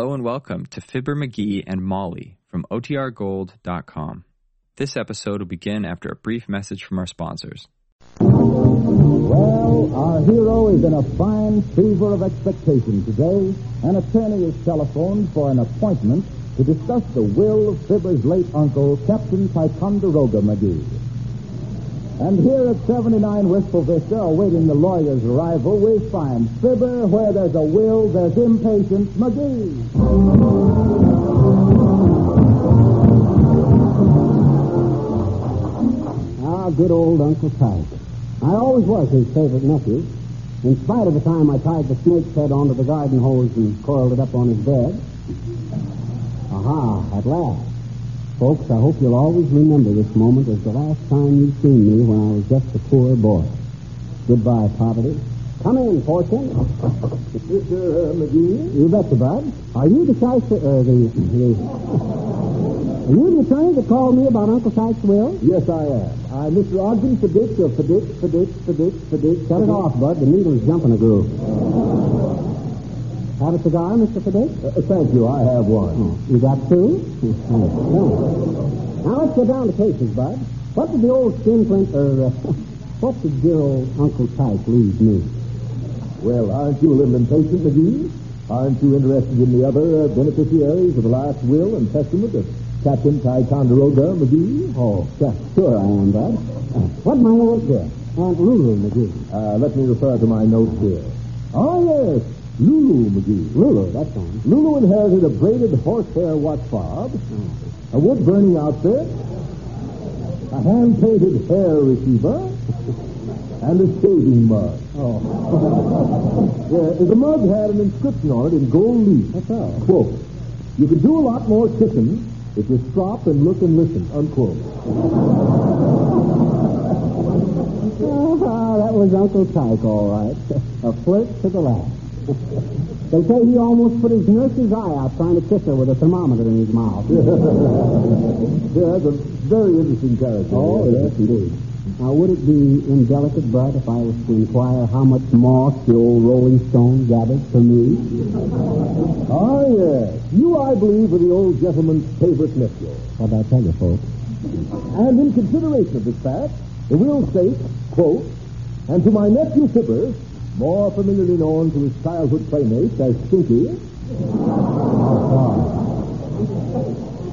Hello and welcome to Fibber McGee and Molly from OTRGold.com. This episode will begin after a brief message from our sponsors. Well, our hero is in a fine fever of expectation today. An attorney is telephoned for an appointment to discuss the will of Fibber's late uncle, Captain Ticonderoga McGee. And here at 79 Wistful Vista, awaiting the lawyer's arrival, we find Fibber, where there's a will, there's impatience, McGee. Ah, good old Uncle Tyke. I always was his favorite nephew, in spite of the time I tied the snake's head onto the garden hose and coiled it up on his bed. Aha, at last. Folks, I hope you'll always remember this moment as the last time you've seen me when I was just a poor boy. Goodbye, poverty. Come in, Fortune. Mr. McGee? You betcha, Bud. Are you the shyster, uh, the, the... Are you the attorney that called me about Uncle Tyke's will? Yes, I am. I'm Mr. Ogden Fiddick of Fiddick, Fiddick, Fiddick, Fiddick. Shut it off, Bud. The needle's jumping a groove. Have a cigar, Mr. Fiddick? Uh, thank you. I have one. Oh, you got two? Now let's get down to cases, Bud. What did the old skinflint, or uh, what did dear old Uncle Tyke leave me? Well, aren't you a little impatient, McGee? Aren't you interested in the other uh, beneficiaries of the last will and testament of Captain Ticonderoga McGee? Oh, sure, sure I am, Bud. Uh, what my aunt here? Aunt Lulu McGee. Uh, let me refer to my notes here. Oh, yes. Lulu McGee. Lulu, that's fine. Lulu inherited a braided horsehair watch fob, a wood-burning outfit, a hand-painted hair receiver, and a shaving mug. Oh, Yeah, the mug had an inscription on it in gold leaf. that's all. Quote, you can do a lot more kissing if you stop and look and listen, unquote. Ah, that was Uncle Tyke, all right. a flirt to the last. They say he almost put his nurse's eye out trying to kiss her with a thermometer in his mouth. Yeah, that's a very interesting character. Oh, yes, indeed. Now, would it be indelicate, Bud, if I was to inquire how much moss the old Rolling Stone gathered for me? Ah, yes. You, I believe, are the old gentleman's favorite nephew. What'd I tell you, folks? And in consideration of this fact, the will states, quote, and to my nephew Fibber, more familiarly known to his childhood playmates as Stinky,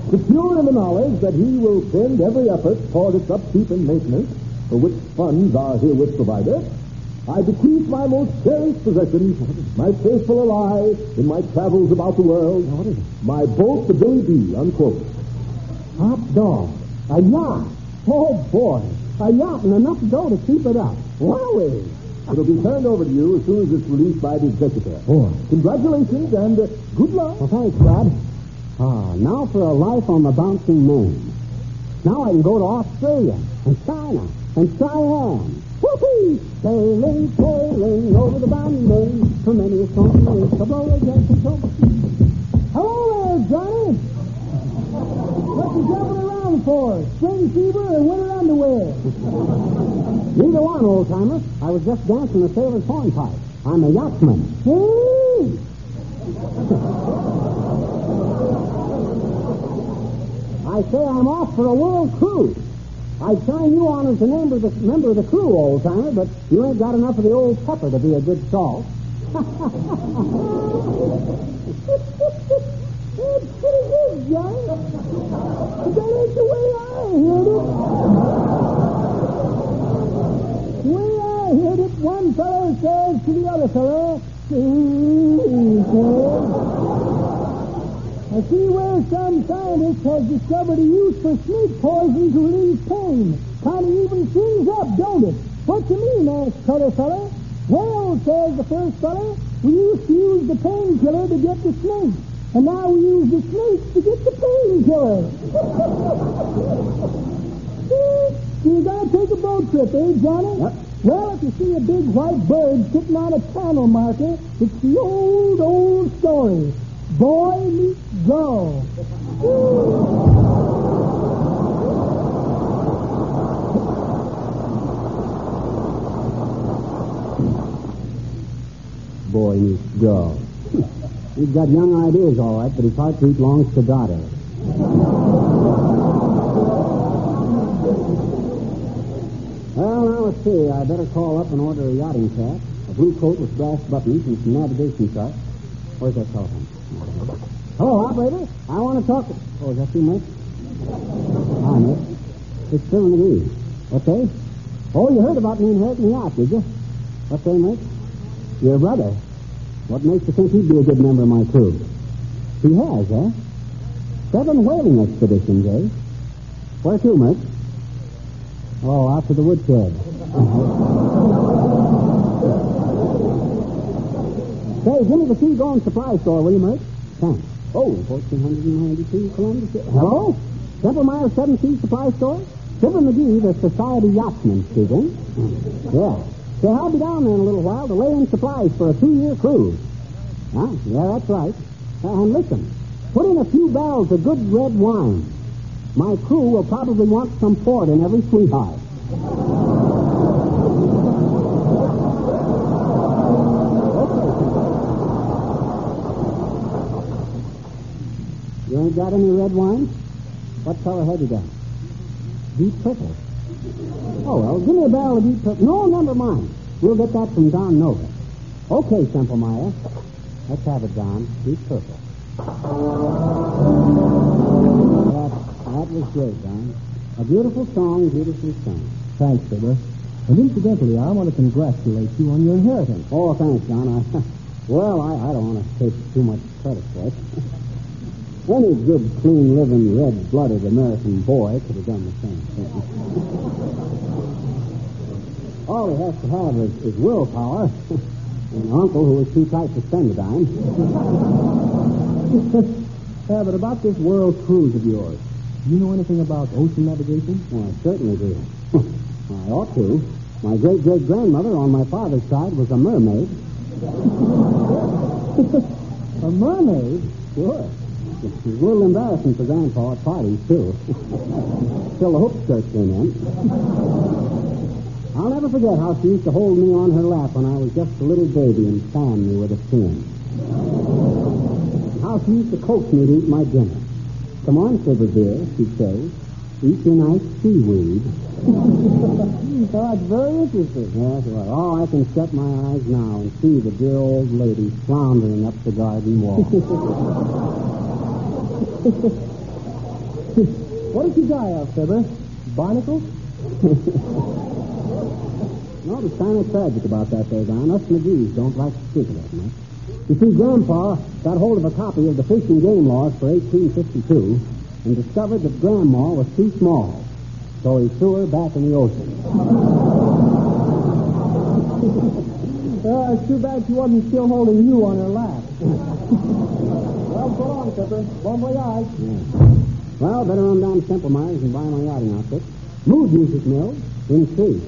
secure in the knowledge that he will spend every effort toward its upkeep and maintenance, for which funds are herewith provided, I bequeath my most cherished possession, my faithful ally in my travels about the world, my boat, the Billy B, unquote. Hot dog. A yacht. Oh, boy. A yacht and enough dough to keep it up. Wowie. It'll be turned over to you as soon as it's released by the executor. Boy. Congratulations and uh, good luck. Well, thanks, Bud. Ah, now for a life on the bouncing moon. Now I can go to Australia and China and Siam. Whoopee! Sailing, sailing over the bounding moon. for many a song is to blow against the toe. Hello there, Johnny. What you jumping around for? Spring fever or winter underwear? Neither one, old timer. I was just dancing a sailor's hornpipe. I'm a yachtsman. Hey! I say I'm off for a world cruise. I'd sign you on as a member of the, member of the crew, old timer, but you ain't got enough of the old pepper to be a good salt. It's pretty good, Johnny. But that ain't the it. Way I heard it, one fellow says to the other fellow, "See,". I see where some scientist has discovered a use for snake poison to relieve pain. Kind of even things up, don't it? What you mean, asked t'other fellow. Well, says the first fellow, we used to use the painkiller to get the snake. And now we use the snakes to get the painkiller. you gotta take a boat trip, eh, Johnny? Yep. Well, if you see a big white bird sitting on a channel marker, it's the old, old story. Boy meets girl. Boy meets girl. He's got young ideas, all right, but his heartbeat belongs to daughter. Well, now let's see. I better call up and order a yachting cap, a blue coat with brass buttons, and some navigation charts. Where's that telephone? Hello, operator. I want to talk to. Oh, is that you, Myrt? Hi, Nick. It's Phil McGee. Okay. Oh, you heard about me inheriting the yacht, did you? That, Myrt? Your brother. What makes you think he'd be a good member of my crew? He has, eh? Seven whaling expeditions, eh? Where to, Myrt? Oh, out to the woodshed. Say, give me the Seagoing Supply Store, will you, Myrt? Thanks. Oh, 1492 Columbus. Hello? Temple Meyer Seven Seas Supply Store? Fibber McGee, the Society Yachtsman speaking. Yeah. Say, I'll be down there in a little while to lay in supplies for a two-year cruise. Yeah, that's right. Uh, and listen, put in a few barrels of good red wine. My crew will probably want some port in every sweetheart. You ain't got any red wine? What color have you got? Deep purple. Oh, well, give me a barrel of deep purple. No, never mind. We'll get that from Don Novis. Okay, Templemeyer. Let's have it, Don. Deep purple. That, that was great, Don. A beautiful song, beautifully sung. Thanks, Fibber. And incidentally, I want to congratulate you on your inheritance. Oh, thanks, Don. I, well, I, I don't want to take too much credit for it. Any good, clean-living, red-blooded American boy could have done the same thing. All he has to have is, is willpower and an uncle who is too tight to spend a dime. yeah, but about this world cruise of yours, do you know anything about ocean navigation? Well, I certainly do. I ought to. My great-great-grandmother on my father's side was a mermaid. a mermaid? Sure. It's a little embarrassing for Grandpa at parties, too. Till the hook skirt came in. I'll never forget how she used to hold me on her lap when I was just a little baby and fan me with a spoon. How she used to coax me to eat my dinner. Come on, Silver dear, she'd say. Eat your nice seaweed. oh, that's very interesting. Yes, well, oh, I can shut my eyes now and see the dear old lady floundering up the garden wall. what did you die of, Fibber? Barnacles? no, kind of tragic about that there, Don. Us McGee's don't like to speak of that much. You see, Grandpa got hold of a copy of the Fish and Game Laws for 1852 and discovered that Grandma was too small, so he threw her back in the ocean. uh, it's too bad she wasn't still holding you on her lap. Well, so long, Fibber. Bon voyage. Yeah. Well, better run down to Temple Myers and buy my yachting outfit. Mood Music Mill in C.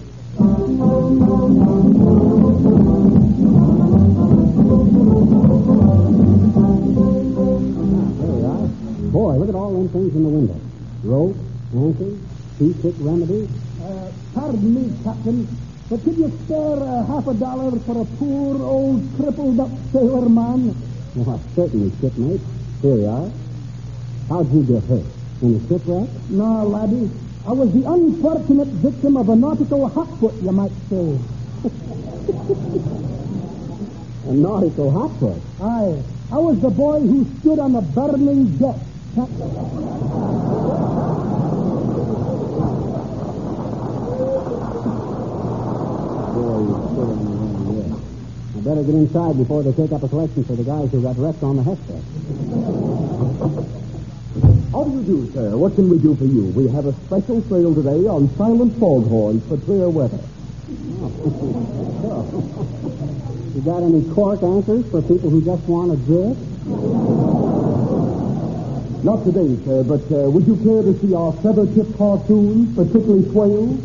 Boy, look at all them things in the window. Rope, anchors, seasick remedies. Uh, pardon me, Captain, but could you spare uh, half a dollar for a poor, old, crippled up sailor man? Well, certainly, shipmate. Here we are. How'd you get hurt? In a shipwreck? No, laddie. I was the unfortunate victim of a nautical hotfoot, you might say. a nautical hotfoot? Aye. I was the boy who stood on the burning deck. Boy, you stood on the burning deck. I better get inside before they take up a collection for the guys who got wrecked on the Hesperus. How do you do, sir? What can we do for you? We have a special sale today on silent foghorns for clear weather. Oh. you got any cork anchors for people who just want to drift? Not today, sir, but uh, would you care to see our feather tip cartoons, particularly quails?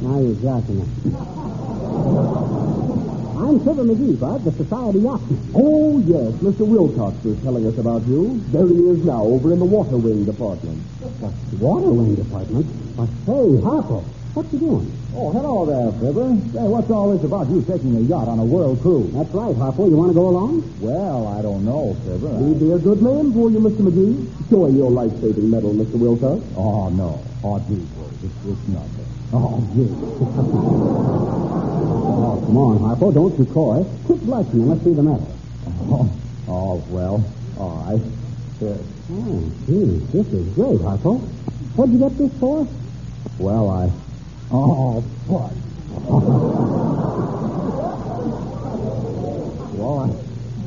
now you're jacking it. I'm Fibber McGee, Bud, the Society Yachtsman. Oh, yes. Mr. Wilcox was telling us about you. There he is now, over in the water wing department. The water wing department? But say, Harlow, What you doing? Oh, hello there, Fibber. Say, what's all this about you taking a yacht on a world cruise? That's right, Harlow. You want to go along? Well, I don't know, Fibber. He'd be a good man for you, Mr. McGee. Show him your life-saving medal, Mr. Wilcox. Oh, no. Oh, gee, it's, it's nothing. Oh, gee. Come on, Harlow. Don't be coy. Quit blushing and let's see the medal. Oh, oh well, all right. Uh, Oh, gee, this is great, Harlow. What'd you get this for? well, I... Oh, fuck. well,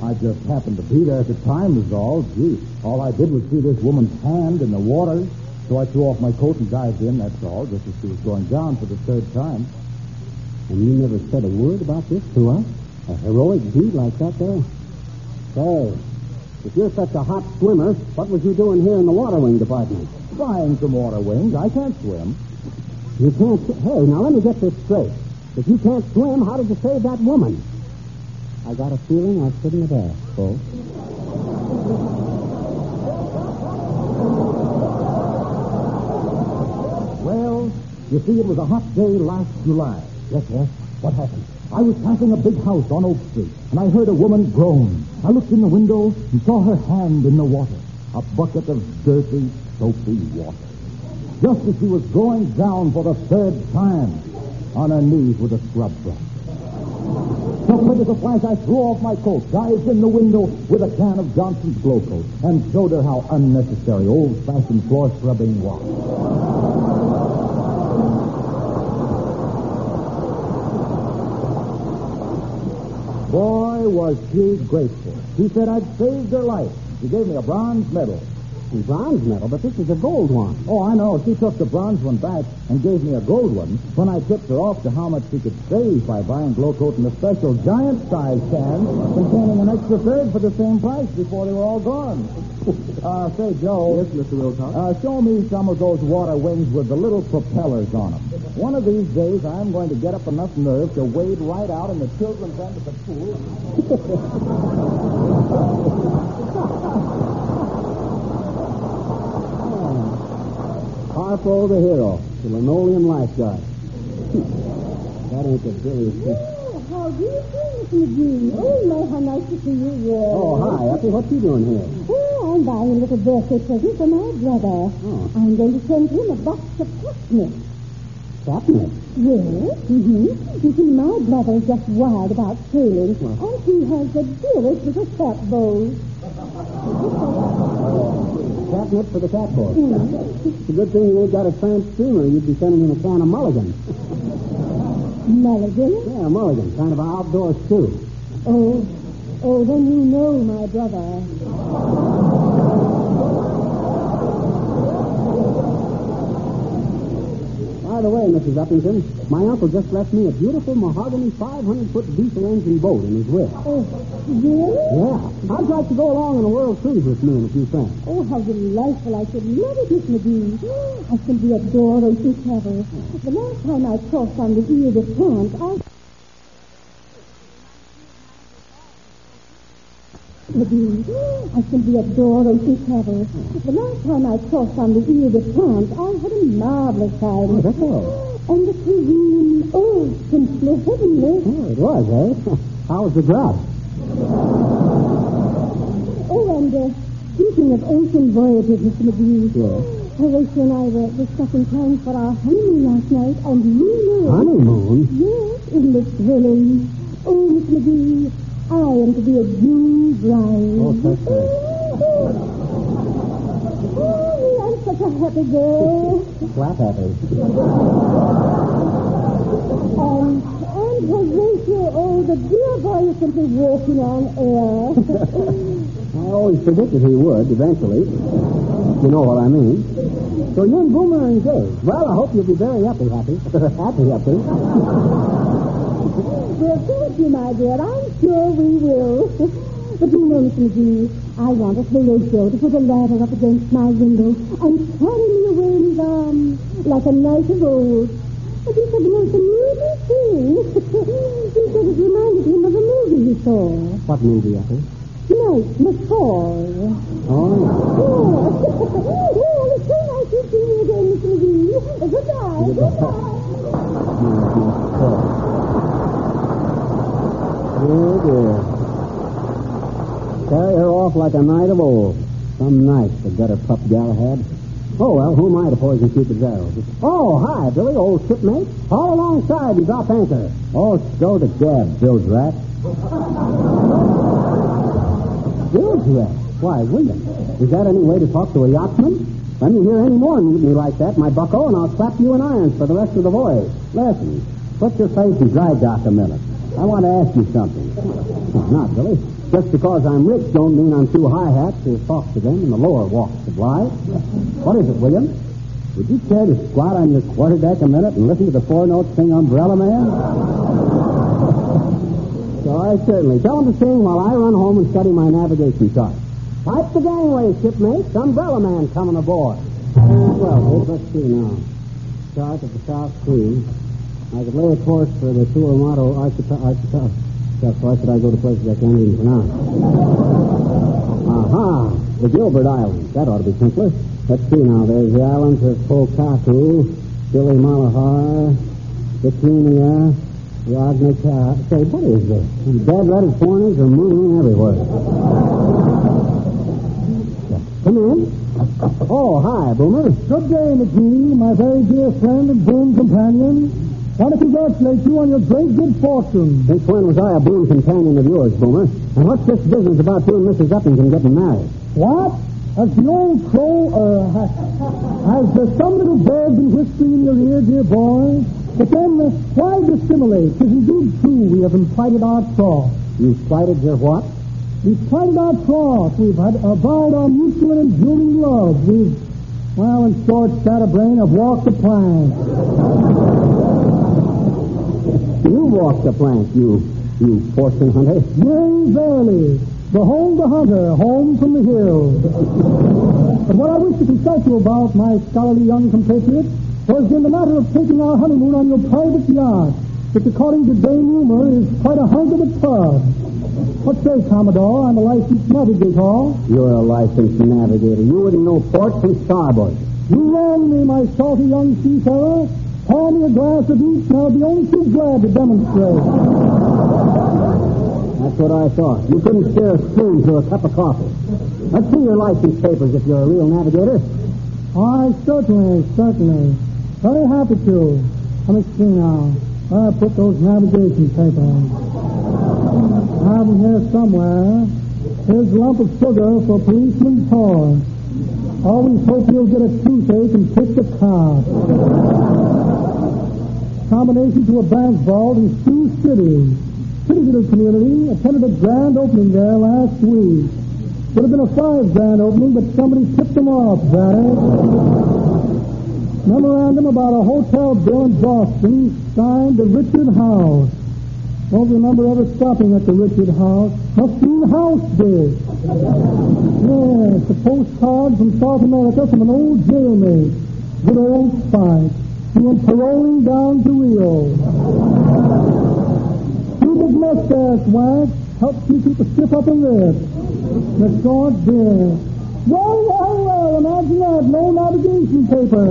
I, I just happened to be there at the time, was all. Gee, all I did was see this woman's hand in the water, so I threw off my coat and dived in, that's all, just as she was going down for the third time. And you never said a word about this to us? A heroic deed like that there? Say, if you're such a hot swimmer, what was you doing here in the water wing department? Flying some water wings. I can't swim. You can't. Hey, now let me get this straight. If you can't swim, how did you save that woman? I got a feeling I shouldn't have asked, folks. Well, you see, it was a hot day last July. Yes, yes. What happened? I was passing a big house on Oak Street, and I heard a woman groan. I looked in the window and saw her hand in the water. A bucket of dirty, soapy water. Just as she was going down for the third time, on her knees with a scrub brush. So quick as a flash, I threw off my coat, dived in the window with a can of Johnson's Glo-Coat, and showed her how unnecessary old-fashioned floor scrubbing was. Boy, was she grateful. She said I'd saved her life. She gave me a bronze medal. A bronze medal, but this is a gold one. Oh, I know. She took the bronze one back and gave me a gold one when I tipped her off to how much she could save by buying Glo-Coat in a special giant-size can containing an extra third for the same price before they were all gone. uh, say, Joe. Yes, Mr. Wilcox. Uh, show me some of those water wings with the little propellers on them. One of these days, I'm going to get up enough nerve to wade right out in the children's end of the pool. Harlow the hero, the linoleum lifeguard. that ain't the Billy. Oh, how do you do, Mr. McGee? Oh, my, how nice to see you. Oh, hi, Uppy. What you doing here? Oh, I'm buying a little birthday present for my brother. Oh. I'm going to send him a box of catnip. Catnip. Yes, mm-hmm. You see, my brother is just wild about sailing, and he has the dearest little catboat. Catnip for the catboat. Mm. It's a good thing you ain't got a tramp steamer. You'd be sending him a can of mulligan. Mulligan? Yeah, mulligan. Kind of an outdoor stew. Oh, oh, then you know my brother. By the way, Mrs. Uppington, my uncle just left me a beautiful mahogany 500-foot diesel engine boat in his will. Oh, really? Yeah. I'd like to go along on a world cruise with me and a few friends? Oh, how delightful. I should love it, Miss McGee. I simply adore ocean travel. The last time I crossed on the Ile de France, I... McGee, I simply adore ocean travel. The last time I crossed on the Ile de France, I had a marvelous time. Oh, that's all. And the cuisine, oh, simply heavenly. Oh, it was, eh? How was the grub? Oh, and uh, speaking of ocean voyages, Mr. McGee. Yes. Horatio and I were discussing plans for our honeymoon last night, and you know... Honeymoon? Yes, isn't it thrilling? Oh, Miss McGee, I am to be a June bride. Oh, that's right. Oh, I'm such a happy girl. Slap happy. And, and Horatio, oh, the dear boy is simply walking on air. I always predicted he would eventually. You know what I mean. So you and Boomer are engaged. Well, I hope you'll be very happy, happy. happy, happy. We'll thank you, my dear. I'm sure we will. but you know, Miss McGee, I want a Horatio to put a ladder up against my window and carry me away in his arms like a knight of old. But he said the most amusing thing. he said it reminded him of a movie he saw. What movie, Uppy? Night must fall. Oh, Oh, oh it's so nice to see you again, Miss McGee. Goodbye. Goodbye. Dear. Carry her off like a knight of old. Some night the gutter pup gal had. Oh, well, who am I to poison Cupid's arrows? Oh, hi, Billy, old shipmate. Haul alongside and drop anchor. Oh, go to gab, Bill's rat. Bill's rat? Why, William, is that any way to talk to a yachtsman? Let me hear any more mutiny like that, my bucko, and I'll slap you in irons for the rest of the voyage. Listen, put your face in dry dock a minute. I want to ask you something. No, not Billy. Just because I'm rich don't mean I'm too high hat to talk to them in the lower walks of life. What is it, William? Would you care to squat on your quarterdeck a minute and listen to the four notes sing Umbrella Man? so I certainly. Tell them to sing while I run home and study my navigation chart. Pipe the gangway, shipmates. Umbrella Man coming aboard. Well, let's see now. Chart of the South Sea. I could lay a course for the Archipelago. Archipel- Yes, why should I go to places I can't even pronounce? Aha! The Gilbert Islands. That ought to be simpler. Let's see now. There's the islands of Pokaku, Billy Malahar, Bikini, Yagnika. Say, what is this? Dead-leaded foreigners are moving everywhere. Come in. Oh, hi, Boomer. Good day, McGee, my very dear friend and boon companion. I want to congratulate you on your great good fortune. Since when was I a boon companion of yours, Boomer? And what's this business about you and Mrs. Uppington getting married? What? Has the old crow, uh, has, has there some little bird been whispering in your ear, dear boy? But then, uh, why dissimulate? Tis indeed true we have plighted our troth. You've plighted your what? We've plighted our troth. We've had uh, vowed our mutual and enduring love. We've, well, in short, scatterbrain, have walked the plank. You walked the plank, you, you fortune hunter. Yea, verily. Behold the hunter, home from the hills. but what I wish to consult you about, my scholarly young compatriot, was in the matter of taking our honeymoon on your private yacht, which according to Dame Rumor is quite a hunk of a tub. What say, Commodore? I'm a licensed navigator. You're a licensed navigator. You wouldn't know port from starboard. You wrong me, my salty young seafarer. Pour me a glass of each, and I'll be only too glad to demonstrate. That's what I thought. You couldn't steer a spoon through a cup of coffee. Let's see your license papers if you're a real navigator. I certainly, certainly. Very happy to. Let me see now. I'll put those navigation papers. I have them here somewhere. Here's a lump of sugar for policeman's horse. Always hope you'll get a toothache and pick the car. Combination to a bank vault in Sioux City. Pretty little community. Attended a grand opening there last week. Would have been a five grand opening, but somebody tipped them off, it? Memorandum about a hotel bill in Boston signed to Richard House. Don't remember ever stopping at the Richard House. Must mean house big. Yes, a postcard from South America from an old jailmate. Good old Spike. He went paroling down to Rio. Big mustache wax helps you keep a stiff upper lip. The short beard. Well, well, well, imagine that. No navigation paper.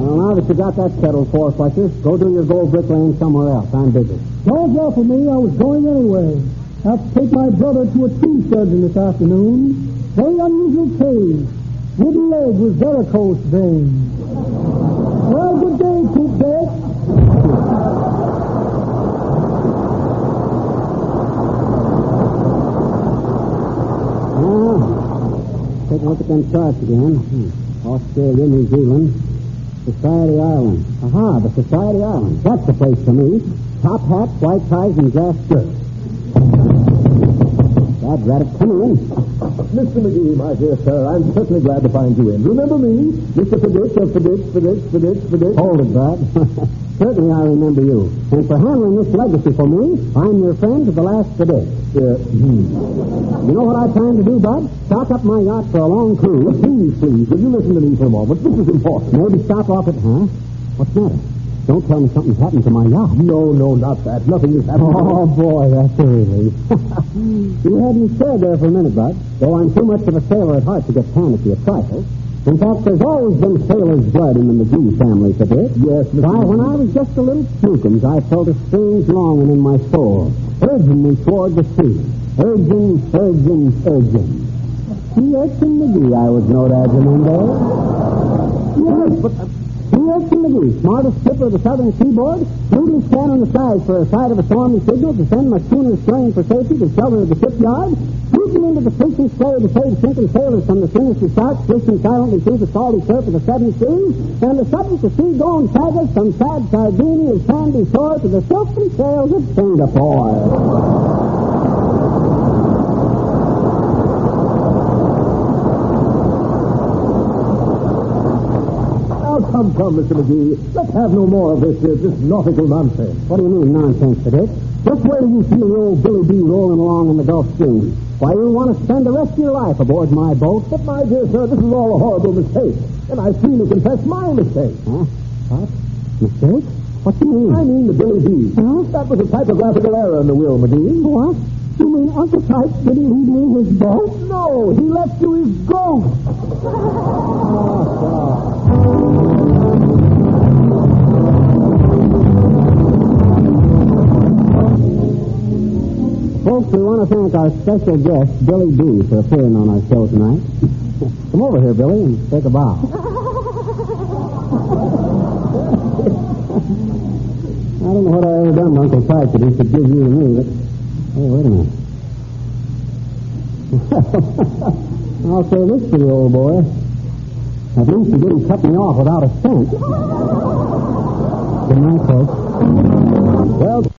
Well, now that you got that settled, four flushers, go do your gold brick bricklaying somewhere else. I'm busy. Don't ruffle me. I was going anyway. I have to take my brother to a tree surgeon this afternoon. Very unusual case. Wooden leg with varicose veins. Well, good day, Coop Dick. Well, take a look at them charts again. Australia, New Zealand, Society Island. Aha, the Society Island. That's the place for me. Top hats, white ties, and grass skirts. Dad, rat it, come in. Mr. McGee, my dear sir, I'm certainly glad to find you in. Remember me? Mr. Fiddick of Fiddick, Fiddick, Fiddick, Fiddick. Hold it, Bud. Certainly I remember you. And for handling this legacy for me, I'm your friend to the last today. Uh, hmm. You know what I plan to do, Bud? Stock up my yacht for a long cruise. Please, please, will you listen to me for a moment? This is important. Maybe stop off at, huh? What's the matter? Don't tell me something's happened to my yacht. No, no, not that. Nothing is happening. Oh, boy, that's a relief. you had me scared there for a minute, Bud. Though I'm too much of a sailor at heart to get panicky at trifles. In fact, there's always been sailor's blood in the McGee family, for this. Yes, Mr. Why, when I was just a little snookums, I felt a strange longing in my soul, urging me toward the sea. Urging, urging, urging. Sea Urchin McGee, I was known as in them. Yes, but uh, Urchin McGee, smartest skipper of the southern seaboard, duty stand on the side for a sight of a stormy signal to send my schooner straying for safety to shelter of the shipyard, swooping into the fishing sleigh to save sinking sailors from the sinister sharks drifting silently through the salty surf of the seven seas, and the sudden to sea-going tigers from sad Sardinia's sandy shore to the silken sails of Singapore. Now, come, Mr. McGee. Let's have no more of this, uh, this nautical nonsense. What do you mean nonsense, Dick? Just where do you see the old Billy B rolling along in the Gulf Stream? Why, you want to spend the rest of your life aboard my boat. But, my dear sir, this is all a horrible mistake. And I freely confess my mistake. Huh? What? Mistake? What do you mean? I mean the Billy B. Huh? That was a typographical error in the will, McGee. What? You mean Uncle Tyke didn't leave me his boat? No, he left you his we want to thank our special guest, Billy B, for appearing on our show tonight. Come over here, Billy, and take a bow. I don't know what I ever done to Uncle Tyke that he could give you to me, but... Oh, wait a minute. I'll say this to you, old boy. At least you didn't cut me off without a cent. Good night, folks. Well,